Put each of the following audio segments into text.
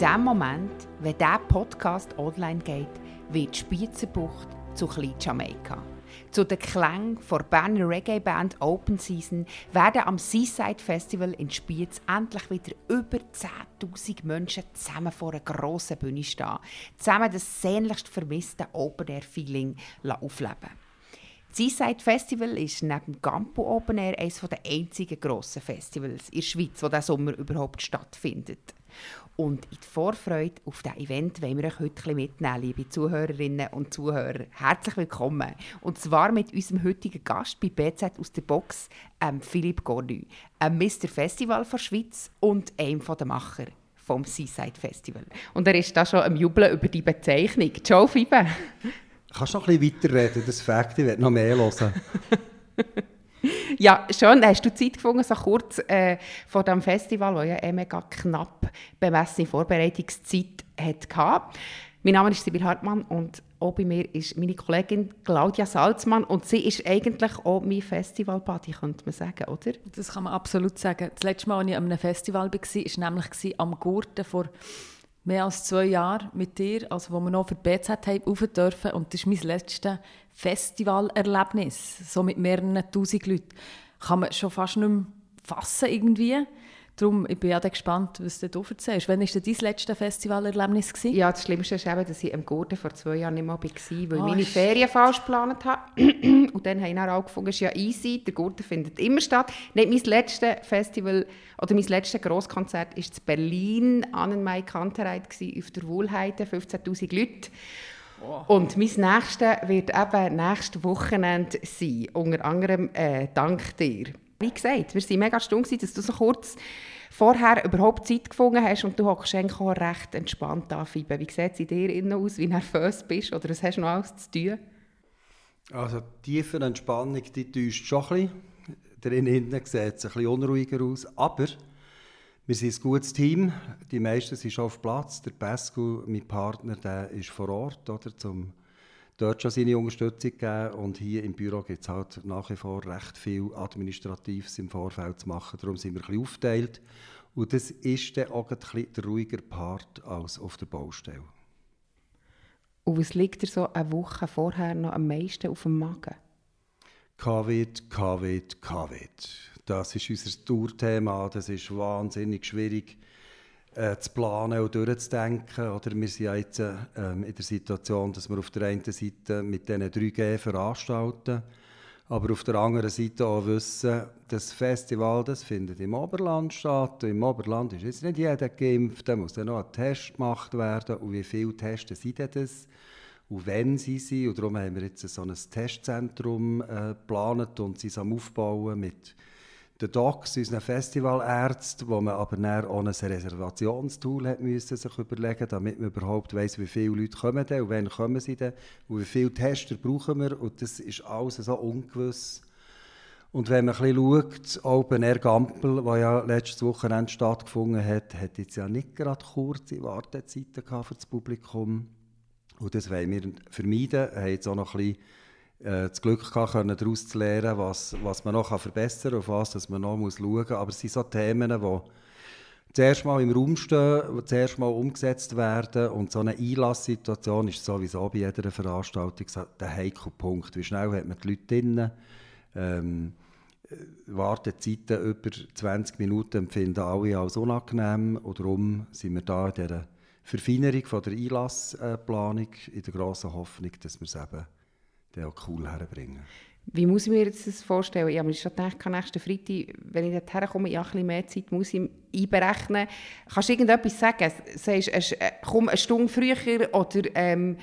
dem Moment, wenn dieser Podcast online geht, wird Spiezenbucht zu Klein Jamaika. Zu den Klängen der Berner Reggae-Band Open Season werden am Seaside Festival in Spiez endlich wieder über 10'000 Menschen zusammen vor einer grossen Bühne stehen. Zusammen das sehnlichst vermisste Open-Air-Feeling aufleben. Das Seaside Festival ist neben Campo Open Air eines der einzigen grossen Festivals in der Schweiz, wo diesen Sommer überhaupt stattfindet. Und in die Vorfreude auf dieses Event wollen wir euch heute mitnehmen, liebe Zuhörerinnen und Zuhörer. Herzlich willkommen. Und zwar mit unserem heutigen Gast bei BZ aus der Box, ähm, Philipp Gorny, einem Mr. Festival der Schweiz und einem der Macher vom Seaside Festival. Und er ist da schon am Jubeln über die Bezeichnung. Ciao, Fibe. Kannst du noch ein bisschen weiterreden? Das Fakt, ich werde noch mehr hören. Ja, schon. Hast du Zeit gefunden, so kurz äh, vor dem Festival, wo ja eh mega knapp bemessene Vorbereitungszeit hatte. Mein Name ist Sibyl Hartmann und auch bei mir ist meine Kollegin Claudia Salzmann und sie ist eigentlich auch mein Festivalbuddy, könnte man sagen, oder? Das kann man absolut sagen. Das letzte Mal, als ich an einem Festival war, war nämlich am Gurten vor mehr als zwei Jahren mit dir, also wo wir noch für die BZ haben, dürfen. Und das ist mein letztes Festivalerlebnis, so mit mehreren tausend Leuten. Kann man schon fast nicht mehr fassen irgendwie. Darum ich bin ja gespannt, was du erzählst. Wann war dein letztes Festivalerlebnis? Gewesen? Ja, das Schlimmste ist eben, dass ich am Gurten vor zwei Jahren nicht mehr war, weil oh, ich meine Ferien falsch geplant habe. Und dann habe ich dann auch gefunden, es ist ja easy, der Gurten findet immer statt. Nicht mein letztes Festival oder mein letztes Grosskonzert war in Berlin, Annenmai Kantereit, auf der Wohlheide, 15'000 Leute. Oh. Und mein nächstes wird eben nächstes Wochenende sein, unter anderem äh, dank dir. Wie gesagt, wir waren mega stumm, dass du so kurz vorher überhaupt Zeit gefunden hast und du hockst eigentlich auch recht entspannt an. Wie sieht es in dir innen aus, wie nervös bist oder was hast du noch alles zu tun? Also tiefe Entspannung, die täuscht schon ein bisschen. Drinnen sieht es ein bisschen unruhiger aus, aber wir sind ein gutes Team. Die meisten sind schon auf Platz. Der Pascal, mein Partner, der ist vor Ort, oder, zum dort schon seine Unterstützung geben. Und hier im Büro gibt es halt nach wie vor recht viel Administratives im Vorfeld zu machen. Darum sind wir ein bisschen aufgeteilt. Und das ist dann auch ein bisschen der ruhigere Part als auf der Baustelle. Und was liegt dir so eine Woche vorher noch am meisten auf dem Magen? Covid, Covid, Covid. Das ist unser Tourthema. Das ist wahnsinnig schwierig äh, zu planen und durchzudenken. Oder wir sind ja jetzt äh, in der Situation, dass wir auf der einen Seite mit diesen 3G veranstalten, aber auf der anderen Seite auch wissen, das Festival das findet im Oberland statt. Und Im Oberland ist jetzt nicht jeder geimpft, da muss dann noch ein Test gemacht werden. Und wie viele Tests sind das? Und wenn sie sind, und darum haben wir jetzt so ein Testzentrum äh, geplant und sind am Aufbauen mit den Docs, unseren Festivalärzten, wo man aber dann auch ein Reservationstool hat müssen sich überlegen damit man überhaupt weiß, wie viele Leute kommen denn und wann kommen sie denn und wie viele Tester brauchen wir und das ist alles so ungewiss. Und wenn man ein schaut, Open Air Gampel, das ja letztes Wochenende stattgefunden hat, hat jetzt ja nicht gerade kurze Wartezeiten für das Publikum. Und das wollen wir vermeiden. Wir haben jetzt auch noch ein bisschen äh, das Glück gehabt, können, daraus zu lernen, was, was man noch verbessern kann, auf was dass man noch schauen muss. Aber es sind so Themen, die zuerst mal im Raum stehen, die zuerst mal umgesetzt werden. Und so eine Einlasssituation ist sowieso bei jeder Veranstaltung der heikle Punkt. Wie schnell hat man die Leute drin? Ähm, Wartezeiten über 20 Minuten empfinden alle als unangenehm. Und darum sind wir da in dieser Verfeinerung von der Einlassplanung in der grossen Hoffnung, dass wir es eben dann auch cool herbringen. Wie muss ich mir jetzt das vorstellen? Ich habe mir schon gedacht, nächsten Freitag, wenn ich dort herkomme, ja, ein bisschen mehr Zeit muss ich einberechnen. Kannst du irgendetwas sagen? Sagst du, äh, komm eine Stunde früher oder ähm,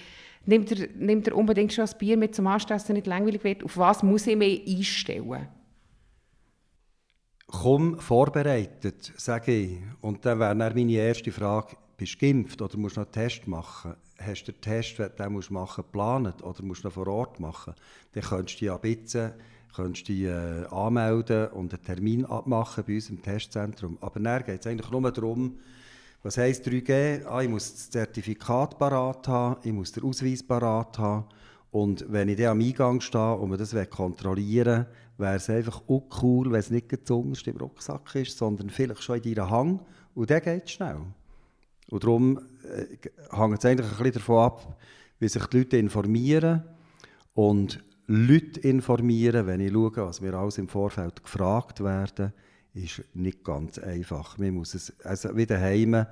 nimmt, er, nimmt er unbedingt schon ein Bier mit zum Anstellen, dass es nicht langweilig wird? Auf was muss ich mich einstellen? Komm vorbereitet, sage ich. Und dann wäre meine erste Frage, bist du geimpft oder musst du noch einen Test machen? Hast den Test, den du machen musst, geplant oder musst du vor Ort machen? Dann könntest du dich abbitzen, könntest dich äh, anmelden und einen Termin abmachen bei uns im Testzentrum. Aber dann geht es eigentlich nur darum, was heisst 3G? Ah, ich muss das Zertifikat parat haben, ich muss den Ausweis parat haben. Und wenn ich dann am Eingang stehe und man das kontrollieren will, wäre es einfach auch cool, wenn es nicht zuunterst im Rucksack ist, sondern vielleicht schon in deinem Hang. Und dann geht es schnell. Und darum äh, hängt es eigentlich ein bisschen davon ab, wie sich die Leute informieren und Leute informieren, wenn ich schaue, was wir alles im Vorfeld gefragt werden, ist nicht ganz einfach. Man muss es, also wie daheim,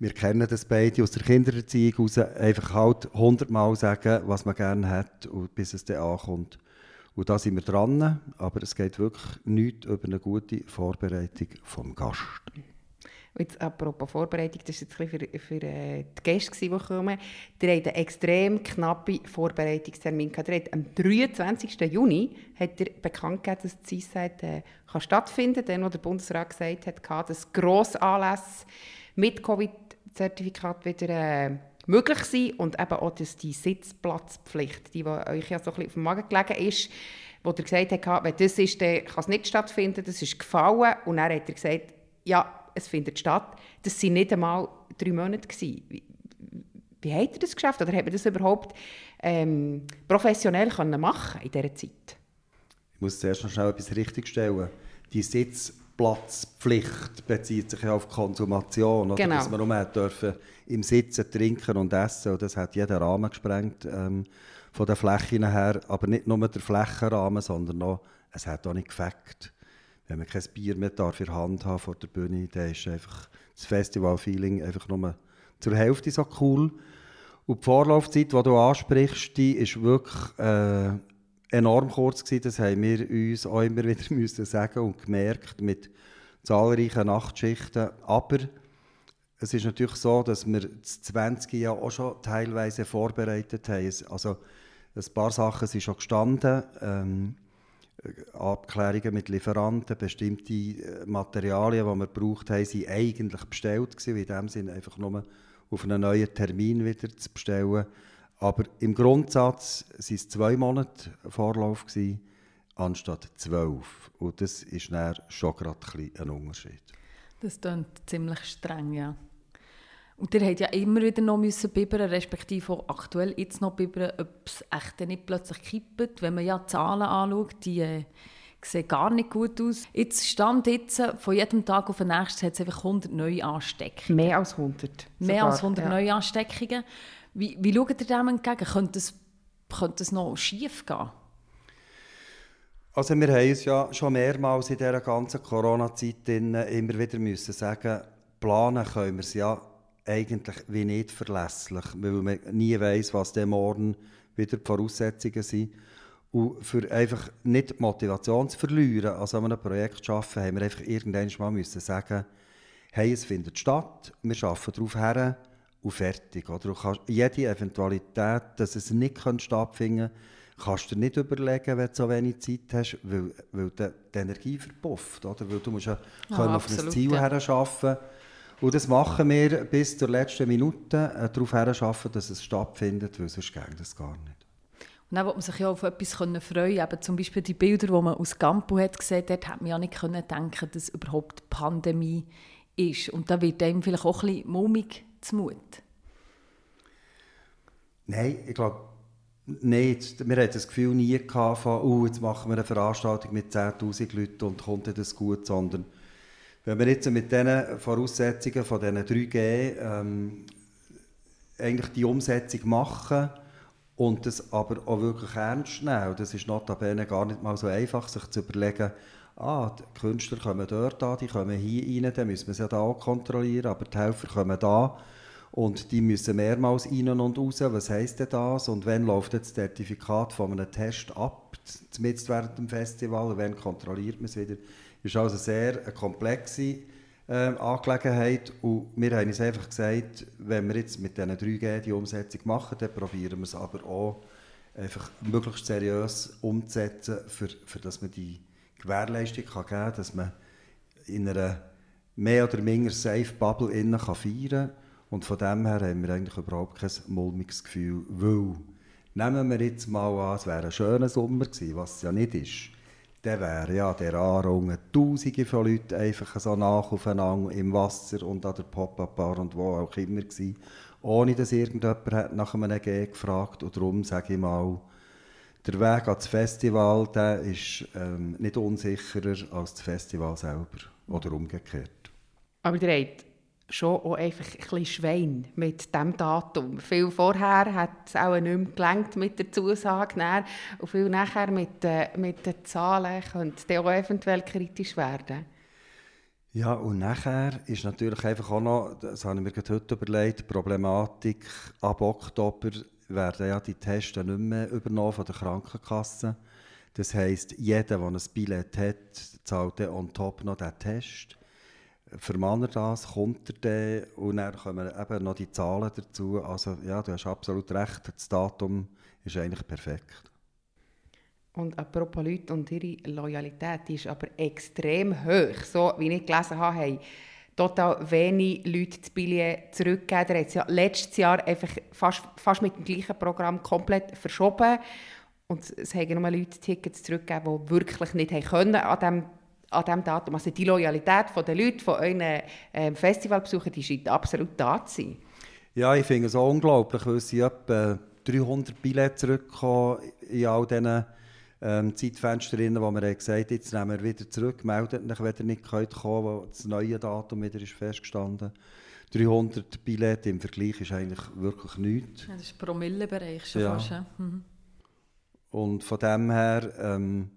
wir kennen das beide aus der Kindererziehung raus, einfach halt hundertmal sagen, was man gerne hat, bis es dann ankommt. Und da sind wir dran, aber es geht wirklich nicht über eine gute Vorbereitung vom Gast. Jetzt, apropos Vorbereitung, das war jetzt für, für äh, die Gäste, die kommen. Ihr habt einen extrem knappen Vorbereitungstermin. Am 23. Juni hat er bekannt gegeben, dass die CISAT äh, stattfinden kann. Dann, der Bundesrat gesagt hat, dass Grossanlässe mit Covid-Zertifikat wieder äh, möglich sind und eben auch, dass die Sitzplatzpflicht, die, die euch ja so auf dem Magen gelegen ist, wo er gesagt hat, wenn das ist, dann kann es nicht stattfinden, das ist gefallen. Und dann hat er gesagt, ja, es findet statt. Das waren nicht einmal drei Monate. Wie, wie hat er das geschafft? Oder hat man das überhaupt ähm, professionell können machen in dieser Zeit? Ich muss zuerst noch schnell etwas richtigstellen. Die Sitzplatzpflicht bezieht sich ja auf Konsumation. Oder? Genau. Dass man nur dürfen im Sitzen trinken und essen. Und das hat jeder Rahmen gesprengt ähm, von den Flächen her. Aber nicht nur der Flächenrahmen, sondern auch, es hat auch nicht gefackt wenn man kein Bier mehr darf in Hand haben vor der Bühne, dann ist einfach das Festival-Feeling einfach nur zur Hälfte so cool. Und die Vorlaufzeit, die du ansprichst, die ist wirklich äh, enorm kurz gewesen. Das haben wir uns auch immer wieder müssen sagen und gemerkt mit zahlreichen Nachtschichten. Aber es ist natürlich so, dass wir das 20 Jahre auch schon teilweise vorbereitet haben. Also ein paar Sachen sind schon gestanden. Ähm, Abklärungen mit Lieferanten, bestimmte äh, Materialien, die wir braucht haben, sind eigentlich bestellt gewesen, in dem Sinne einfach nur auf einen neuen Termin wieder zu bestellen. Aber im Grundsatz waren es zwei Monate Vorlauf gewesen, anstatt zwölf. Und das ist dann schon gerade ein, ein Unterschied. Das klingt ziemlich streng, ja. Und ihr habt ja immer wieder noch müssen bibbern, respektive auch aktuell jetzt noch bibbern, ob es echt nicht plötzlich kippt. Wenn man ja die Zahlen anschaut, die äh, sehen gar nicht gut aus. Jetzt stand jetzt, von jedem Tag auf den nächsten hat es einfach 100 neue Ansteckungen. Mehr als 100. Mehr sogar, als 100 ja. neue Ansteckungen. Wie, wie schaut ihr dem entgegen? Könnte es, könnte es noch schief gehen? Also wir haben uns ja schon mehrmals in dieser ganzen Corona-Zeit immer wieder müssen sagen, planen können wir es ja eigentlich wie nicht verlässlich, weil man nie weiß, was der morgen wieder die Voraussetzungen sind. Und für einfach nicht die Motivation zu verlieren, also an einem Projekt zu arbeiten, haben wir einfach irgendwann mal müssen sagen, hey, es findet statt, wir arbeiten darauf her und fertig. Oder? Du kannst jede Eventualität, dass es nicht stattfinden kann, kannst du dir nicht überlegen, wenn du so wenig Zeit hast, weil, weil die, die Energie verpufft. Oder? Weil du musst ja, ja auf ein Ziel ja. her arbeiten und das machen wir bis zur letzten Minute, äh, darauf hinschaffen, dass es stattfindet, weil sonst geht das gar nicht. Und dann wollte man sich ja auf etwas freuen können. zum Beispiel die Bilder, die man aus Campo hat gesehen hat, hat man ja nicht können denken dass überhaupt Pandemie ist. Und da wird einem vielleicht auch ein bisschen mulmig zumut. Nein, ich glaube nicht. Wir hatten das Gefühl nie gehabt von, oh, jetzt machen wir eine Veranstaltung mit 10'000 Leuten und kommt das gut, sondern wenn wir jetzt mit diesen Voraussetzungen von diesen 3G ähm, eigentlich die Umsetzung machen und das aber auch wirklich ernst nehmen, das ist notabene gar nicht mal so einfach, sich zu überlegen, ah, die Künstler kommen dort an, die kommen hier rein, dann müssen wir sie da auch kontrollieren, aber die Helfer kommen da und die müssen mehrmals rein und raus. Was heisst denn das? Und wann läuft das Zertifikat von einem Test ab, mitten während dem Festival, wann kontrolliert man es wieder? ist also sehr komplexe äh, Angelegenheit und wir haben uns einfach gesagt, wenn wir jetzt mit diesen 3G die Umsetzung machen, dann probieren wir es aber auch einfach möglichst seriös umzusetzen, für, für dass man die Gewährleistung kann geben kann, dass man in einer mehr oder weniger safe Bubble innen kann feiern kann. Und von dem her haben wir eigentlich überhaupt kein mulmiges Gefühl, weil nehmen wir jetzt mal an, es wäre ein schöner Sommer gewesen, was es ja nicht ist dann wäre ja der Anrungen Tausende von Leuten einfach so nach aufeinander im Wasser und an der Pop-Up-Bar und wo auch immer gewesen, ohne dass irgendjemand nach einem G gefragt Und darum sage ich mal, der Weg ans Festival der ist ähm, nicht unsicherer als das Festival selber oder umgekehrt. Aber habt schon auch einfach ein bisschen Schwein mit diesem Datum. Viel vorher hat es auch nicht mehr gelangt mit der Zusage dann, und viel nachher mit, äh, mit den Zahlen könnte auch eventuell kritisch werden. Ja, und nachher ist natürlich einfach auch noch, das habe ich mir heute überlegt, die Problematik, ab Oktober werden ja die Tests nicht mehr übernommen von der Krankenkasse. Das heisst, jeder, der ein Billett hat, zahlt on top noch diesen Test. Vermannt er das, kommt er dann und dann kommen eben noch die Zahlen dazu. Also ja, du hast absolut recht, das Datum ist eigentlich perfekt. Und apropos Leute und ihre Loyalität, die ist aber extrem hoch. So wie ich gelesen habe, haben total wenig Leute das Billett zurückgegeben. Der hat es ja letztes Jahr einfach fast, fast mit dem gleichen Programm komplett verschoben. Und es haben nur Leute Tickets zurückgegeben, die wirklich nicht können an diesem an diesem Datum. Also die Loyalität der Leute, von euren ähm, Festivalbesuchern, die scheint absolut da zu sein. Ja, ich finde es auch unglaublich, weil sie etwa 300 Billette zurückkommen in all diesen ähm, Zeitfenstern, wo wir gesagt haben, jetzt nehmen wir wieder zurück, meldet euch, wenn ihr nicht könnt kommen wo das neue Datum wieder ist festgestanden 300 Billette im Vergleich ist eigentlich wirklich nichts. Ja, das ist Promillebereich schon ja. fast. Mhm. Und von dem her ähm,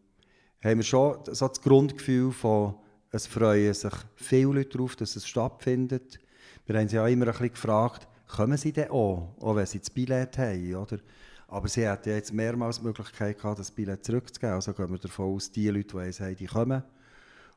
haben wir schon so das Grundgefühl von, es freuen sich viele Leute darauf, dass es stattfindet. Wir haben sie ja immer ein bisschen gefragt, kommen sie denn auch, auch wenn sie das Billett haben, oder? Aber sie hatten ja jetzt mehrmals die Möglichkeit gehabt, das Billett zurückzugeben. Also gehen wir davon aus, die Leute, die es haben, die kommen.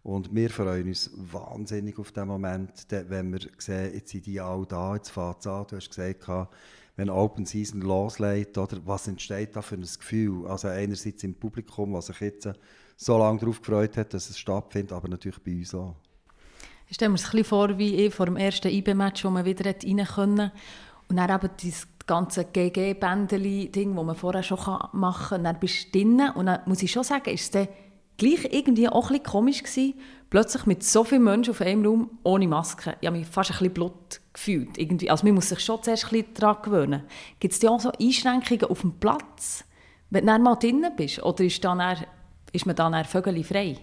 Und wir freuen uns wahnsinnig auf den Moment, wenn wir sehen, jetzt sind die alle da, jetzt fängt es an. Du hast gesagt, wenn Open Season loslegt, oder, was entsteht da für ein Gefühl? Also einerseits im Publikum, was sich jetzt so lange darauf gefreut hat, dass es stattfindet, aber natürlich bei uns auch. Ich stelle mir es ein vor, wie ich vor dem ersten IB-Match, wo man wieder rein konnte. Und dann eben dieses ganze GG-Bändeli-Ding, das man vorher schon machen kann. Und dann bist du drinnen. Und dann muss ich schon sagen, ist es dann gleich irgendwie auch ein bisschen komisch gewesen, plötzlich mit so vielen Menschen auf einem Raum ohne Maske. Ich habe mich fast ein bisschen Blut gefühlt. Irgendwie. Also man muss sich schon zuerst ein bisschen daran gewöhnen. Gibt es da auch so Einschränkungen auf dem Platz, wenn du dann mal drinnen bist? Oder ist, dann ist man dann frei?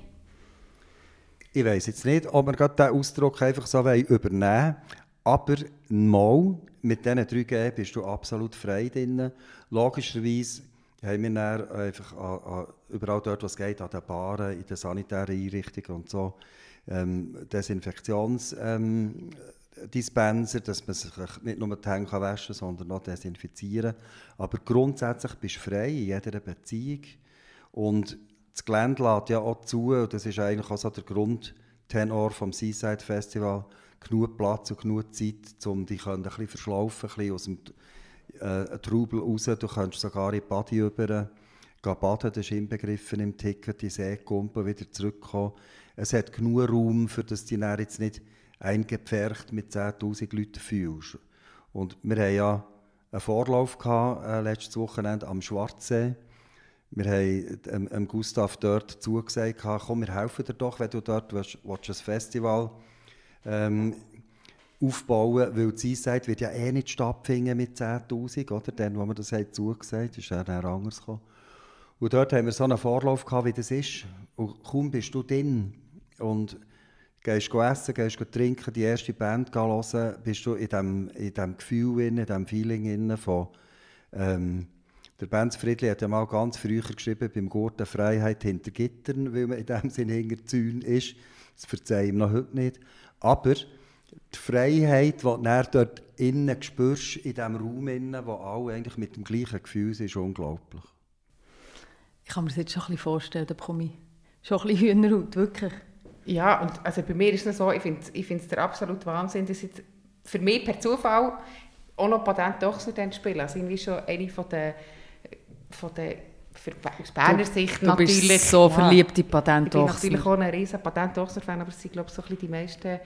Ich weiß jetzt nicht, ob wir diesen Ausdruck einfach so übernehmen wollen, aber mal mit diesen 3G bist du absolut frei drin. Logischerweise haben wir dann einfach an, an, überall dort, was geht, an den Baren, in den sanitären Einrichtungen und so, ähm, Desinfektionsdispenser, ähm, dass man sich nicht nur die Hände waschen kann, sondern auch desinfizieren. Aber grundsätzlich bist du frei in jeder Beziehung. Und das Gelände lädt ja auch zu, und das ist eigentlich auch so der Grundtenor vom Seaside Festival, genug Platz und genug Zeit, um dich ein bisschen verschlaufen, ein bisschen aus dem äh, Trubel raus. Du kannst sogar in die Body über gehen baden, das ist inbegriffen im Ticket, die Seekumpen wieder zurückkommen. Es hat genug Raum, für das du dich jetzt nicht eingepfercht mit 10'000 Leuten fühlst. Und wir hatten ja einen Vorlauf gehabt, äh, letztes Wochenende am Schwarzsee. Wir haben ähm, ähm, Gustav dort zugesagt, komm, wir helfen dir doch, wenn du dort willst, willst ein Festival ähm, aufbauen, weil die Seaside wird ja eh nicht stattfinden mit 10'000, oder? Dann, wo wir das haben zugesagt, ist er dann anders gekommen. Und dort haben wir so einen Vorlauf gehabt, wie das ist. Und kaum bist du drin und gehst essen, gehst trinken, die erste Band hören, bist du in diesem in dem Gefühl, in diesem Feeling von... Ähm, der Benz Friedli hat ja mal ganz früher geschrieben, beim Gurten Freiheit hinter Gittern, weil man in dem Sinne hinter Zäunen ist. Das verzeihe ich ihm noch heute nicht. Aber die Freiheit, die du dort innen spürst, in diesem Raum, innen, wo alle eigentlich mit dem gleichen Gefühl sind, ist unglaublich. Ich kann mir das jetzt schon ein bisschen vorstellen, da bekomme ich schon ein bisschen Hühnerhaut, wirklich. Ja, und also bei mir ist es so, ich finde ich es der absolute Wahnsinn, dass jetzt für mich per Zufall auch noch Patent Dochser spielen. Also irgendwie schon eine von der, von der für, aus Berner Sicht du natürlich. Bist so ja, verliebt in Patent Ich bin natürlich auch ein riesen Patent fan aber es sind glaube ich so die meisten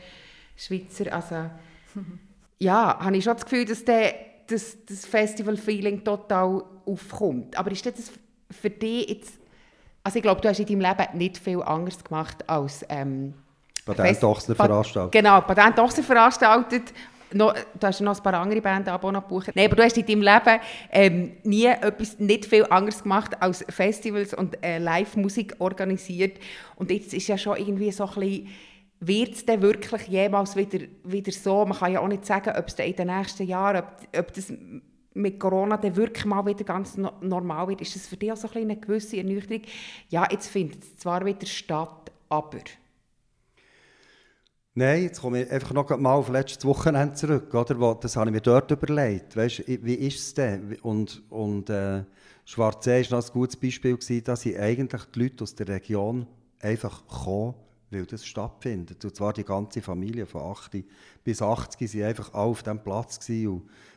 Schweizer. Also, ja, habe ich schon das Gefühl, dass der, das, das Festival-Feeling total aufkommt. Aber ist das für dich jetzt... Also ich glaube, du hast in deinem Leben nicht viel anderes gemacht als... Ähm, Patent-Ochsner veranstaltet. Genau, Patent-Ochsner veranstaltet. No, du hast noch ein paar andere Bände noch gebucht. Nein, aber du hast in deinem Leben ähm, nie etwas, nicht viel anderes gemacht als Festivals und äh, Live-Musik organisiert. Und jetzt ist ja schon irgendwie so ein bisschen wird es denn wirklich jemals wieder, wieder so? Man kann ja auch nicht sagen, ob es in den nächsten Jahren, ob, ob das mit Corona dann wirklich mal wieder ganz no normal wird. Ist das für dich auch so ein eine gewisse Ernüchterung? Ja, jetzt findet es zwar wieder statt, aber... Nein, jetzt komme ich einfach noch mal auf letztes Wochenende zurück. Oder? Das habe ich mir dort überlegt. Weißt, wie ist es denn? Und, und äh, Schwarzsee war noch ein gutes Beispiel, gewesen, dass sie eigentlich die Leute aus der Region einfach kommen, weil das stattfindet. Und zwar die ganze Familie von 8 bis 80 waren einfach alle auf diesem Platz. Gewesen.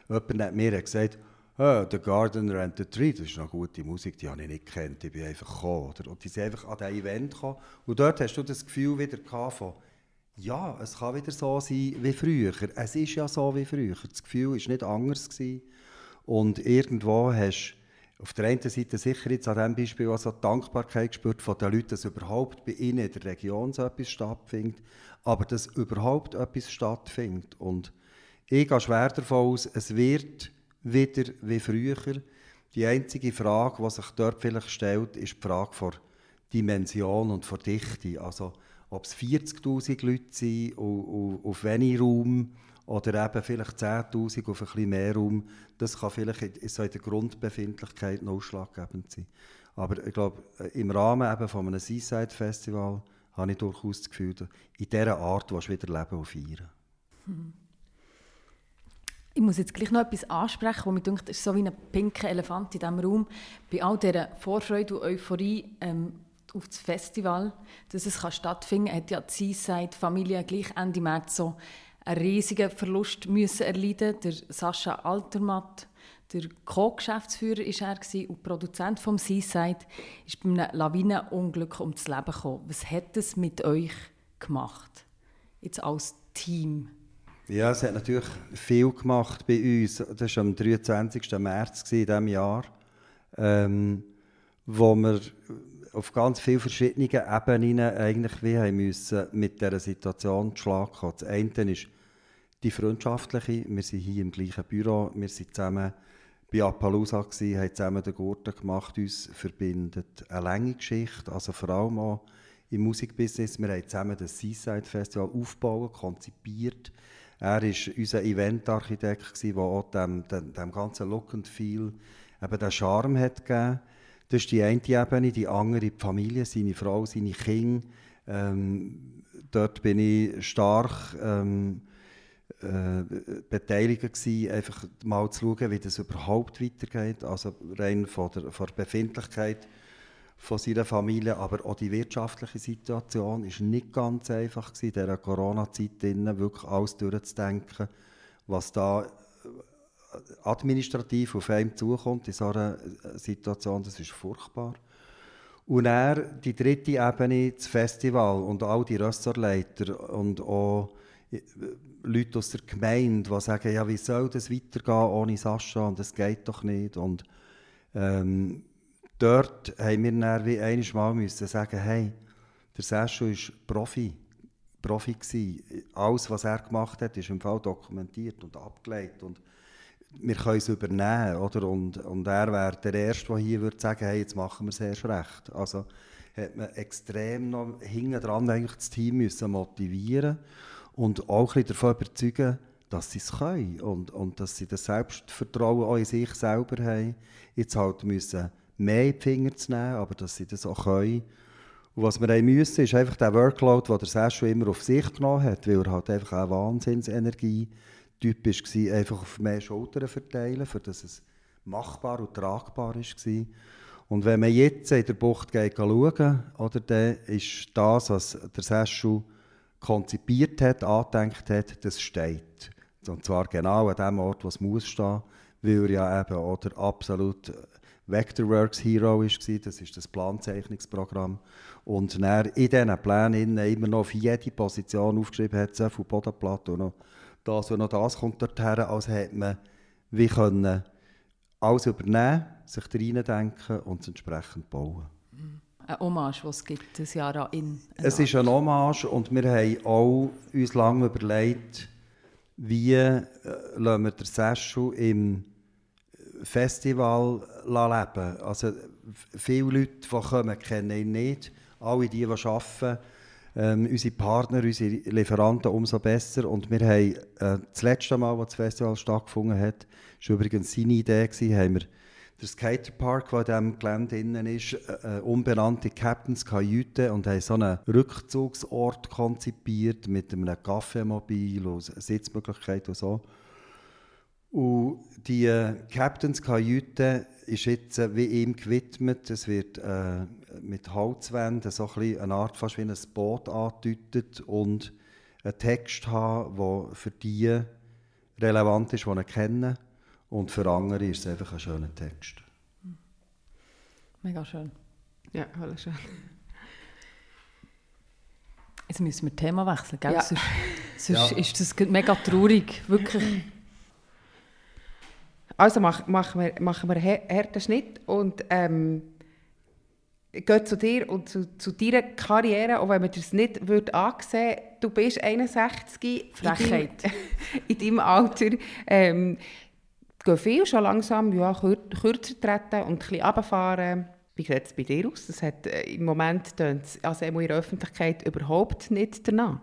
Und jemand hat mir gesagt, oh, «The Gardener and the Tree», das ist eine gute Musik, die habe ich nicht gekannt, ich bin einfach gekommen. Oder? Und die sind einfach an diesem Event gekommen. Und dort hast du das Gefühl wieder von ja, es kann wieder so sein wie früher. Es ist ja so wie früher. Das Gefühl war nicht anders. Gewesen. Und irgendwo hast du auf der einen Seite sicher jetzt an diesem Beispiel also die Dankbarkeit gespürt von den Leuten, dass überhaupt bei ihnen in der Region so etwas stattfindet, aber dass überhaupt etwas stattfindet. Und ich gehe schwer davon aus, es wird wieder wie früher. Die einzige Frage, die sich dort vielleicht stellt, ist die Frage der Dimension und der Dichte. Also, ob es 40'000 Leute sind auf wenig Raum oder eben vielleicht 10'000 auf ein bisschen mehr Raum, das kann vielleicht in, so in der Grundbefindlichkeit noch ausschlaggebend sein. Aber ich glaube, äh, im Rahmen eben von einem Seaside Festival habe ich durchaus das Gefühl, in dieser Art willst du wieder leben und feiern. Hm. Ich muss jetzt gleich noch etwas ansprechen, wo mir denkt, ist so wie ein pinker Elefant in diesem Raum. Bei all dieser Vorfreude und Euphorie ähm, auf das Festival, dass es kann stattfinden kann, hat ja die Seaside-Familie gleich Ende März so einen riesigen Verlust müssen erleiden. Der Sascha Altermatt, der Co-Geschäftsführer war er und Produzent vom Seaside, ist bei einem Lawinenunglück ums Leben gekommen. Was hat es mit euch gemacht, jetzt als Team? Ja, es hat natürlich viel gemacht bei uns. Das war am 23. März in diesem Jahr, ähm, wo wir auf ganz vielen verschiedenen Ebenen eigentlich wie haben müssen mit dieser Situation schlagen kommen. Das eine ist die freundschaftliche. Wir sind hier im gleichen Büro, wir sind zusammen bei Appaloosa gewesen, haben zusammen den Gurten gemacht, uns verbindet eine lange Geschichte, also vor allem auch im Musikbusiness. Wir haben zusammen das Seaside Festival aufgebaut, konzipiert. Er war unser Eventarchitekt, der auch dem, dem, dem ganzen Look and Feel eben den Charme hat gegeben das ist die eine Ebene, die andere die Familie, seine Frau, seine Kinder. Ähm, dort bin ich stark ähm, äh, beteiligt gewesen, einfach mal zu schauen, wie das überhaupt weitergeht. Also rein von der, von der Befindlichkeit von seiner Familie, aber auch die wirtschaftliche Situation ist nicht ganz einfach gewesen, in dieser Corona-Zeit wirklich alles durchzudenken, was da administrativ auf einem zukommt in so einer äh, Situation, das ist furchtbar. Und er die dritte Ebene, das Festival und all die Restaurantleiter und auch äh, Leute aus der Gemeinde, die sagen, ja, wie soll das weitergehen ohne Sascha und das geht doch nicht. Und ähm, dort haben wir dann wie einiges Mal müssen sagen, hey, der Sascha ist Profi, Profi gewesen. Alles, was er gemacht hat, ist im Fall dokumentiert und abgelegt und wir können es übernehmen. Oder? Und, und er wäre der Erste, der hier würde sagen hey, jetzt machen wir es erst recht. Also hat man extrem noch hinten dran eigentlich das Team müssen motivieren und auch ein davon überzeugen, dass sie es können und, und dass sie das Selbstvertrauen auch in sich selber haben. Jetzt halt müssen mehr in die Finger zu nehmen, aber dass sie das auch können. Und was wir haben müssen, ist einfach der Workload, den der Sash schon immer auf sich genommen hat, weil er halt einfach eine Wahnsinnsenergie hat typisch war, einfach auf mehr Schultern verteilen, für dass es machbar und tragbar war. Und wenn man jetzt in der Bucht schauen, oder, dann ist das, was der Seschu konzipiert hat, angedenkt hat, das steht. Und zwar genau an dem Ort, wo es muss stehen, weil er ja eben auch der absolute Vectorworks Hero war, das ist das Planzeichnungsprogramm. Und er in diesen Plänen immer noch auf jede Position aufgeschrieben hat, so viel Bodenplatte und noch das und noch das kommt dorthin, als hätte man wie können alles übernehmen, sich reindenken und es entsprechend bauen. Ein Hommage, was es gibt, das Jahr an in. Es ist ein Hommage und wir haben auch uns lange überlegt, wie äh, lassen wir den Seschu im Festival leben. Also viele Leute, die kommen, kennen ihn nicht. Alle die, die arbeiten, ähm, unsere Partner, unsere Lieferanten umso besser. Und wir haben äh, das letzte Mal, als das Festival stattgefunden hat, war übrigens seine Idee, gewesen, haben wir der Skaterpark, der in diesem Gelände innen ist, äh, umbenannte Captain's Kajüte und haben so einen Rückzugsort konzipiert mit einem Kaffeemobil und Sitzmöglichkeiten und so. Und die äh, Captain's Kajüte ist jetzt äh, wie ihm gewidmet. Es wird äh, mit Holzwänden so ein eine Art fast wie ein Boot andeutet und einen Text haben, der für die relevant ist, die ihn kennen. Und für andere ist es einfach ein schöner Text. Mega schön. Ja, alles schön. Jetzt müssen wir Thema wechseln, gell? Ja. Sonst, sonst Ja. ist das mega traurig, wirklich. Also mach, machen wir, machen wir einen her- harten Schnitt und ähm, gehen zu dir und zu, zu deiner Karriere, auch wenn man das nicht würde ansehen du bist 61 Frechheit. in deinem, in deinem Alter. Ähm, gehen viel schon langsam ja, kür kürzer treten und ein bisschen runterfahren. Wie sieht es bei dir aus? Das hat, äh, Im Moment tönt es also in der Öffentlichkeit überhaupt nicht danach.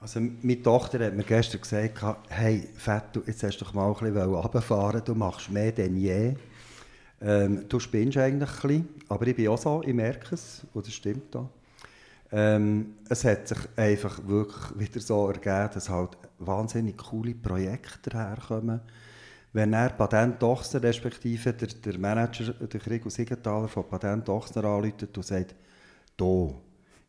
Also meine Tochter hat mir gestern gesagt, hey Fettu, jetzt hast du doch mal ein bisschen runterfahren, du machst mehr denn je. Ähm, du spinnst eigentlich ein bisschen, aber ich bin auch so, ich merke es, und das stimmt auch. Ähm, es hat sich einfach wirklich wieder so ergeben, dass halt wahnsinnig coole Projekte daherkommen. Wenn er Patent Ochsner, respektive der, der Manager, der Krigo Siegenthaler von Patent Ochsner anruft und sagt, «Do,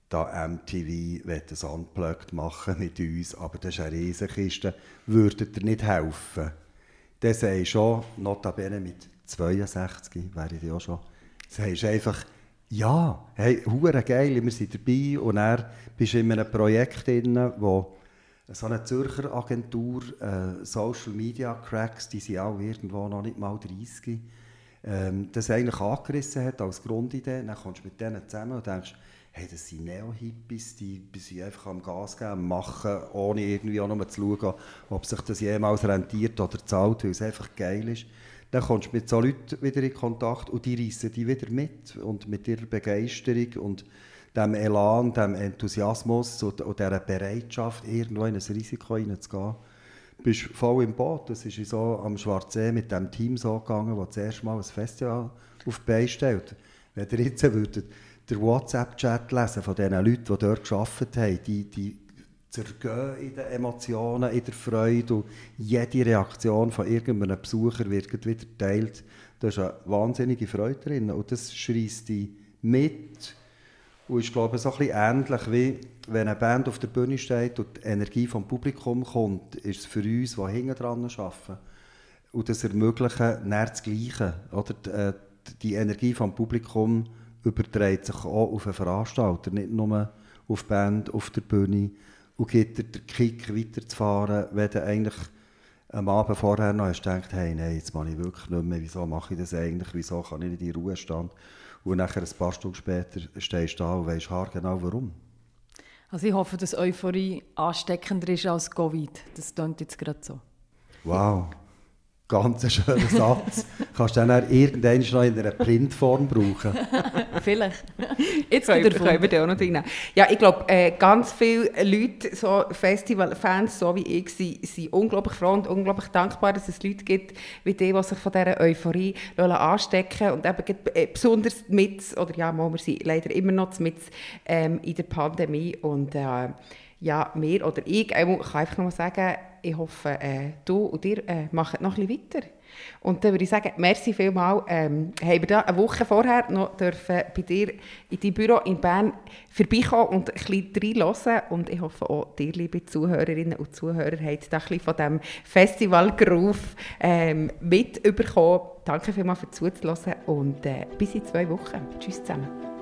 da MTV will ein Unplugged machen mit uns, aber das ist eine Riesenkiste, würdet ihr nicht helfen?» Sagst du schon, notabene mit 62, wäre ich auch schon, sagst du einfach, ja, hey, hure geil, wir sind dabei und er bist in einem Projekt drin, wo so eine Zürcher Agentur, äh, Social Media Cracks, die sind auch irgendwo noch nicht mal 30, ähm, das eigentlich angerissen hat als Grundidee. Dann kommst du mit denen zusammen und denkst, hey, das sind Neo-Hippies, die, die sind einfach am Gas geben, machen, ohne irgendwie auch nur zu schauen, ob sich das jemals rentiert oder zahlt, weil es einfach geil ist. Dann kommst du mit so Leuten wieder in Kontakt und die reissen dich wieder mit und mit ihrer Begeisterung und dem Elan, dem Enthusiasmus und, dieser Bereitschaft, irgendwo in ein Risiko hineinzugehen, bist voll im Boot. Das ist so am Schwarzsee mit dem Team so gegangen, das das erste Mal ein Festival auf die Beine stellt. Wenn ihr jetzt würdet, den WhatsApp-Chat lesen von den Leuten, die dort gearbeitet haben, die, die zergehen in den Emotionen, in der Freude und jede Reaktion von irgendeinem Besucher wird wieder geteilt. Da ist eine wahnsinnige Freude drin und das schreist dich mit und ist, glaube ich, so ein ähnlich wie, wenn eine Band auf der Bühne steht und die Energie vom Publikum kommt, ist es für uns, die hinten dran arbeiten und das ermöglichen, näher das Gleiche. Oder? Die, äh, die Energie vom Publikum überträgt sich auch auf den Veranstalter, nicht nur auf die Band, auf der Bühne und gibt dir den Kick weiterzufahren, wenn du eigentlich am Abend vorher noch hast gedacht, hey, nein, jetzt mache ich wirklich nicht mehr, wieso mache ich das eigentlich, wieso kann ich nicht in den Ruhestand? Und nachher ein paar Stunden später stehst du da und weisst haargenau warum. Also ich hoffe, dass Euphorie ansteckender ist als Covid. Das klingt jetzt gerade so. Wow, ganz ein schöner Satz. Kannst du dann irgendwann noch in einer Printform brauchen. Vielleicht. Jetzt Können, können wir den auch noch reinnehmen. Ja, ich glaube, äh, ganz viele Leute, so Festivalfans, so wie ich, sind, sind unglaublich froh und unglaublich dankbar, dass es Leute gibt wie die, die sich von dieser Euphorie lassen anstecken und eben äh, besonders mit, oder ja, wir sind leider immer noch mit ähm, in der Pandemie und äh, ja, wir oder ich, äh, kann einfach mal sagen, ich hoffe, äh, du und ihr äh, macht noch ein bisschen weiter. Und dann würde ich sagen, merci vielmals. Ähm, haben wir da eine Woche vorher noch dürfen bei dir in deinem Büro in Bern vorbeikommen und ein bisschen reinhören. Und ich hoffe auch, dir, liebe Zuhörerinnen und Zuhörer, habt da ein bisschen von diesem Festival-Groove ähm, mitbekommen. Danke vielmals für zuzuhören und äh, bis in zwei Wochen. Tschüss zusammen.